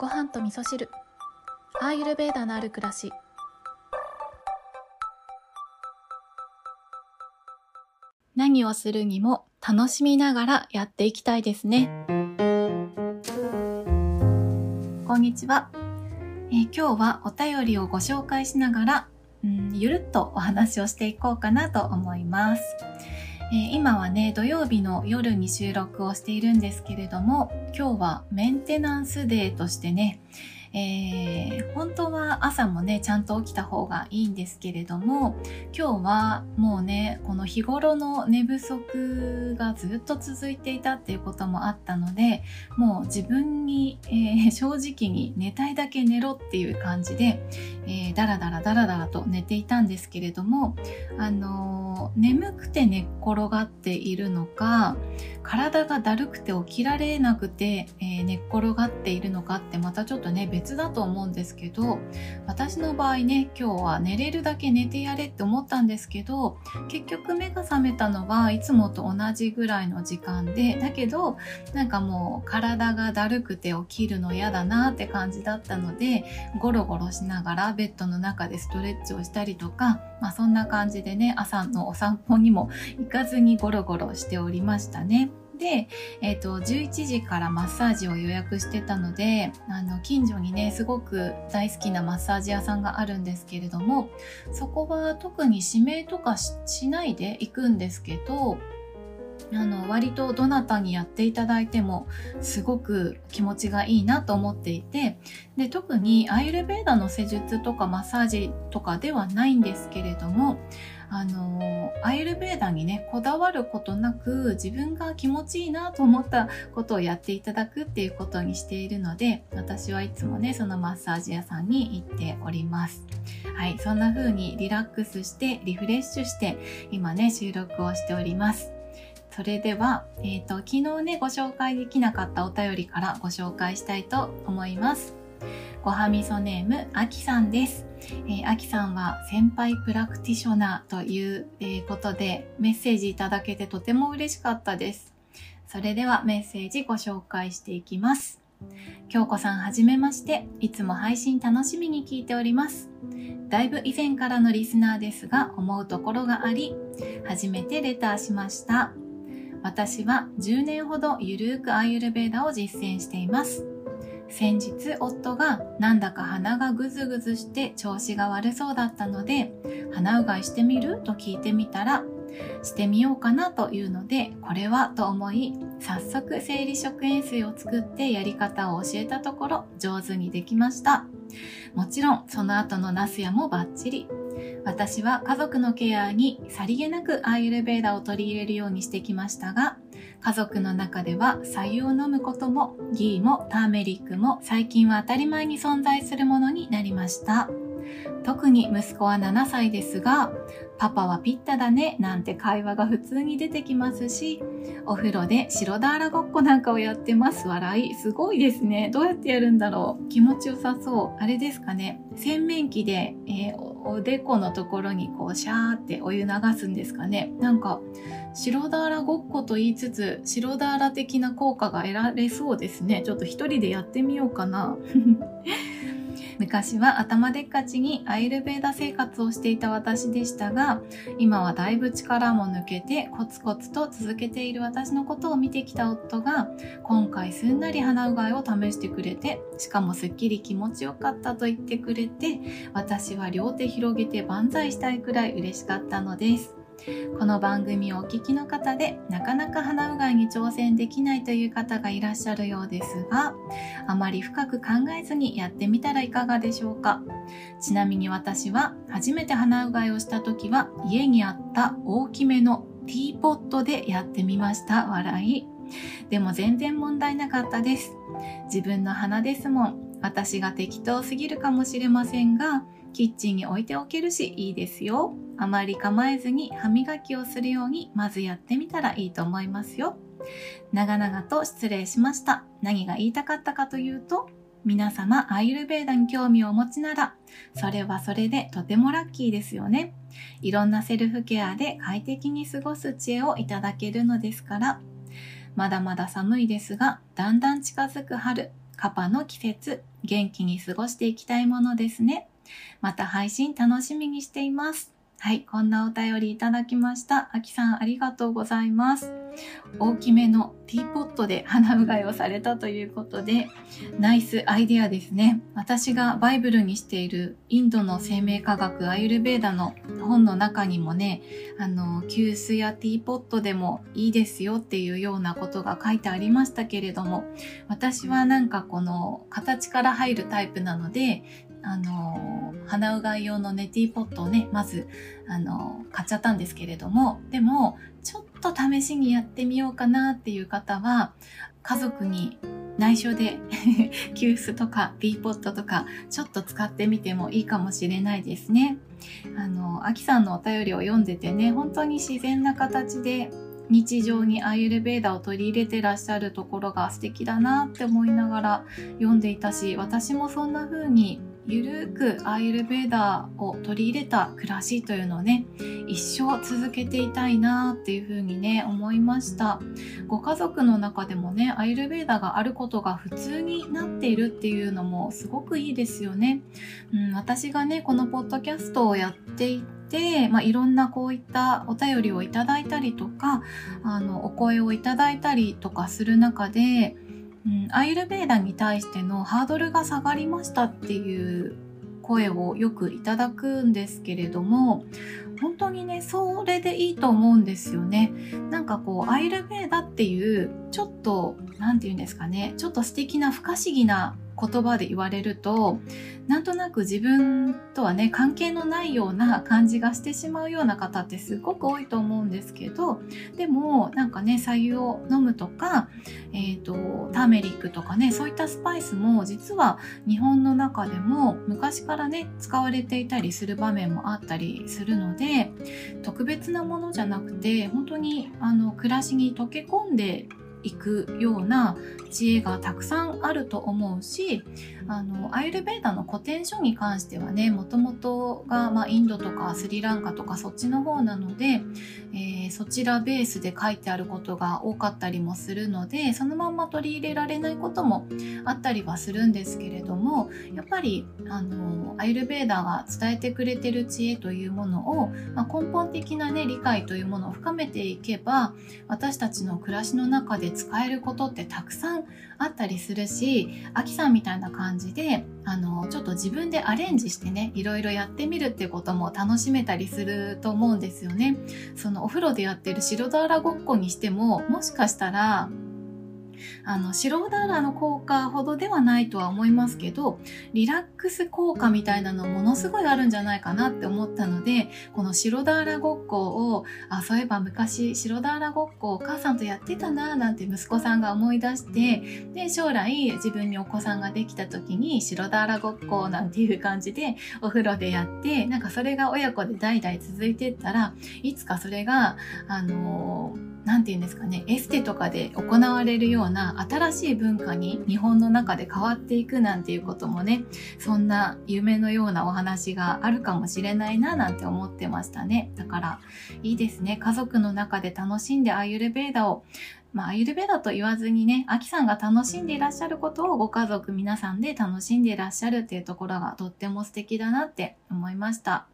ご飯と味噌汁。アーユルベーダのある暮らし。何をするにも楽しみながらやっていきたいですね。こんにちは、えー今日はお便りをご紹介しながら、うん、ゆるっとお話をしていこうかなと思います。えー今はね土曜日の夜に収録をしているんですけれども今日はメンテナンスデーとしてね、えー本当は朝もねちゃんと起きた方がいいんですけれども今日はもうねこの日頃の寝不足がずっと続いていたっていうこともあったのでもう自分に、えー 正直に寝たいだけ寝ろっていう感じで、えー、だらだらだらだらと寝ていたんですけれどもあのー眠くて寝っ転がっているのか体がだるくて起きられなくて、えー寝っ転がっているのかってまたちょっとね別だと思うんですけど私の場合ね今日は寝れるだけ寝てやれって思ったんですけど結局目が覚めたのはいつもと同じぐらいの時間でだけどなんかもう体がだるくて起きるの嫌だなって感じだったのでゴロゴロしながらベッドの中でストレッチをしたりとか、まあ、そんな感じでね朝のお散歩にも行かずにゴロゴロしておりましたね。で、えー、と11時からマッサージを予約してたのであの近所にねすごく大好きなマッサージ屋さんがあるんですけれどもそこは特に指名とかししないで行くんですけどあの割とどなたにやっていただいてもすごく気持ちがいいなと思っていてで特にアイルベーダの施術とかマッサージとかではないんですけれどもあのアイルベーダにねこだわることなく自分が気持ちいいなと思ったことをやっていただくっていうことにしているので私はいつもねそのマッサージ屋さんに行っております。はいそんな風にリラックスしてリフレッシュして今ね収録をしております。それでは、えーと昨日ねご紹介できなかったお便りからご紹介したいと思います。ごはみそネームあきさんですえー、あきさんは先輩プラクティショナーという、えーことでメッセージいただけてとても嬉しかったです。それではメッセージご紹介していきます。京子さんはじめまして、いつも配信楽しみに聞いております。だいぶ以前からのリスナーですが思うところがあり、初めてレターしました。私は10年ほどゆるーくアーユルベーダを実践しています。先日夫がなんだか鼻がぐずぐずして調子が悪そうだったので鼻うがいしてみると聞いてみたらしてみようかなというのでこれはと思い早速生理食塩水を作ってやり方を教えたところ上手にできました。もちろんその後のナスヤもバッチリ。私は家族のケアにさりげなくアーユルベーダを取り入れるようにしてきましたが家族の中では白湯を飲むこともギーもターメリックも最近は当たり前に存在するものになりました。特に息子は7歳ですがパパはピッタだねなんて会話が普通に出てきますしお風呂で白ダーラごっこなんかをやってます。笑いすごいですね。どうやってやるんだろう。気持ちよさそう。あれですかね。洗面器で、えーおでこのところにこうシャーってお湯流すんですかね。なんか白ダーラごっこと言いつつ白ダーラ的な効果が得られそうですね。ちょっと一人でやってみようかな。昔は頭でっかちにアイルベーダ生活をしていた私でしたが今はだいぶ力も抜けてコツコツと続けている私のことを見てきた夫が今回すんなり鼻うがいを試してくれてしかもすっきり気持ちよかったと言ってくれて私は両手広げて万歳したいくらい嬉しかったのです。この番組をお聞きの方でなかなか鼻うがいに挑戦できないという方がいらっしゃるようですがあまり深く考えずにやってみたらいかがでしょうか。ちなみに私は初めて鼻うがいをした時は家にあった大きめのティーポットでやってみました。笑い。でも全然問題なかったです。自分の鼻ですもん。私が適当すぎるかもしれませんがキッチンに置いておけるしいいですよ。あまり構えずに歯磨きをするようにまずやってみたらいいと思いますよ。長々と失礼しました。何が言いたかったかというと皆様アイルベーダに興味をお持ちならそれはそれでとてもラッキーですよね。いろんなセルフケアで快適に過ごす知恵をいただけるのですからまだまだ寒いですがだんだん近づく春カパの季節、元気に過ごしていきたいものですね。また配信楽しみにしています。はい、こんなお便りいただきました。あきさんありがとうございます。大きめのティーポットで花うがいをされたということで、ナイスアイデアですね。私がバイブルにしているインドの生命科学アユルベーダの本の中にもね、あの、急須やティーポットでもいいですよっていうようなことが書いてありましたけれども、私はなんかこの形から入るタイプなので、あの鼻うがい用のネティーポットをねまずあの買っちゃったんですけれどもでもちょっと試しにやってみようかなっていう方は家族に内緒で 急須とかティーポットとかちょっと使ってみてもいいかもしれないですね。あの、アキさんのお便りを読んでてね、本当に自然な形で日常にアイユルベーダを取り入れてらっしゃるところが素敵だなって思いながら読んでいたし私もそんな風にゆるくアーユルベーダーを取り入れた暮らしというのをね一生続けていたいなっていうふうにね思いました。ご家族の中でもねアイルベーダーがあることが普通になっているっていうのもすごくいいですよね、うん、私がねこのポッドキャストをやっていてまあ、いろんなこういったお便りをいただいたりとかあのお声をいただいたりとかする中でうん、アイルベーダに対してのハードルが下がりましたっていう声をよくいただくんですけれども本当にねそれでいいと思うんですよね。なんかこうアイルベーダっていうちょっと何て言うんですかねちょっと素敵な不可思議な言葉で言われるとなんとなく自分とはね関係のないような感じがしてしまうような方ってすごく多いと思うんですけどでもなんかね白湯を飲むとか、えーと、ターメリックとかねそういったスパイスも実は日本の中でも昔からね使われていたりする場面もあったりするので特別なものじゃなくて本当にあの暮らしに溶け込んでいくような知恵がたくさんあると思うしあのアイルベーダの古典書に関してはねもともとが、まあ、インドとかスリランカとかそっちの方なので、えー、そちらベースで書いてあることが多かったりもするのでそのまんま取り入れられないこともあったりはするんですけれどもやっぱりあのアイルベーダが伝えてくれてる知恵というものを、まあ、根本的なね理解というものを深めていけば私たちの暮らしの中で使えることってたくさんあったりするしアキさんみたいな感じであのちょっと自分でアレンジしてねいろいろやってみるっていうことも楽しめたりすると思うんですよね。そのお風呂でやってる白俵ごっこにしてももしかしたらあの白ダーラの効果ほどではないとは思いますけどリラックス効果みたいなのものすごいあるんじゃないかなって思ったのでこの白ダーラごっこをあそういえば昔白ダーラごっこお母さんとやってたななんて息子さんが思い出してで将来自分にお子さんができた時に白ダーラごっこなんていう感じでお風呂でやってなんかそれが親子で代々続いてったらいつかそれがあのー何て言うんですかねエステとかで行われるような新しい文化に日本の中で変わっていくなんていうこともねそんな夢のようなお話があるかもしれないななんて思ってましたね。だからいいですね。家族の中で楽しんでアユルベーダをまあ、アユルベダと言わずにね、アキさんが楽しんでいらっしゃることをご家族皆さんで楽しんでいらっしゃるっていうところがとっても素敵だなって思いました。あ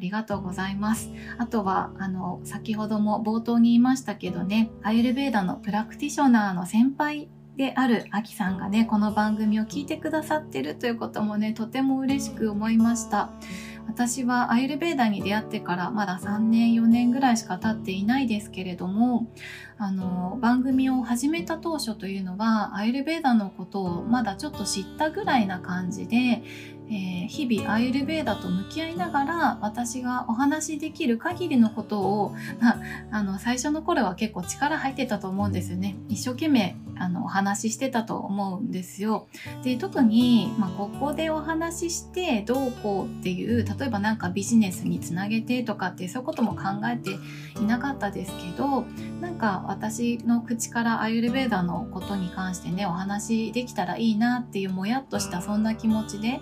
りがとうございます。あとは、あの、先ほども冒頭に言いましたけどね、アユルベーダのプラクティショナーの先輩であるアキさんがね、この番組を聞いてくださってるということもね、とても嬉しく思いました。私はアイルベーダに出会ってからまだ3年4年ぐらいしか経っていないですけれどもあの番組を始めた当初というのはアイルベーダのことをまだちょっと知ったぐらいな感じでえー、日々アイルベーダと向き合いながら私がお話しできる限りのことを、まあ、の最初の頃は結構力入ってたと思うんですよね。一生懸命あのお話ししてたと思うんですよ。で特に、まあ、ここでお話ししてどうこうっていう例えば何かビジネスにつなげてとかってそういうことも考えていなかったですけどなんか私の口からアユルベーダのことに関してねお話できたらいいなっていうもやっとしたそんな気持ちで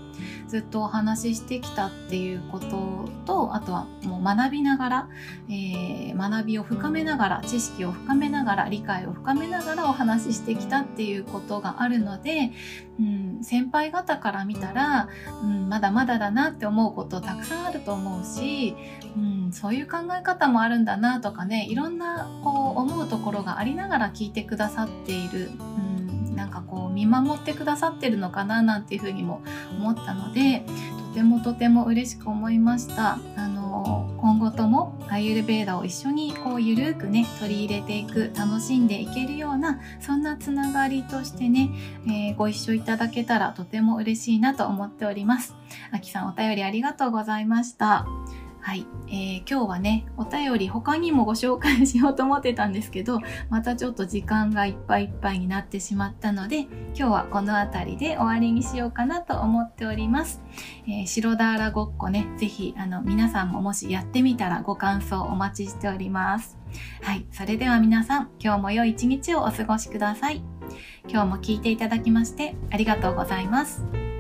ずっとお話ししてきたっていうこととあとはもう学びながら、えー、学びを深めながら知識を深めながら理解を深めながらお話ししてきたっていうことがあるので、うん、先輩方から見たら、うん、まだまだだなって思うことたくさんあると思うし、うん、そういう考え方もあるんだなとかねいろんなこう思うところがありながら聞いてくださっている、うん、なんかこう見守ってくださってるのかななんていうふうにも思ったのでとてもとても嬉しく思いました。あの今後ともアユルベーダを一緒にこうゆるくね取り入れていく楽しんでいけるようなそんなつながりとしてね、えー、ご一緒いただけたらとても嬉しいなと思っております。あきさんお便りありがとうございました。はい、えー、今日はね、お便り他にもご紹介しようと思ってたんですけど、またちょっと時間がいっぱいいっぱいになってしまったので、今日はこの辺りで終わりにしようかなと思っております。えー、白ダーラごっこね、ぜひ、あの、皆さんももしやってみたらご感想お待ちしております。はい、それでは皆さん、今日も良い一日をお過ごしください。今日も聞いていただきましてありがとうございます。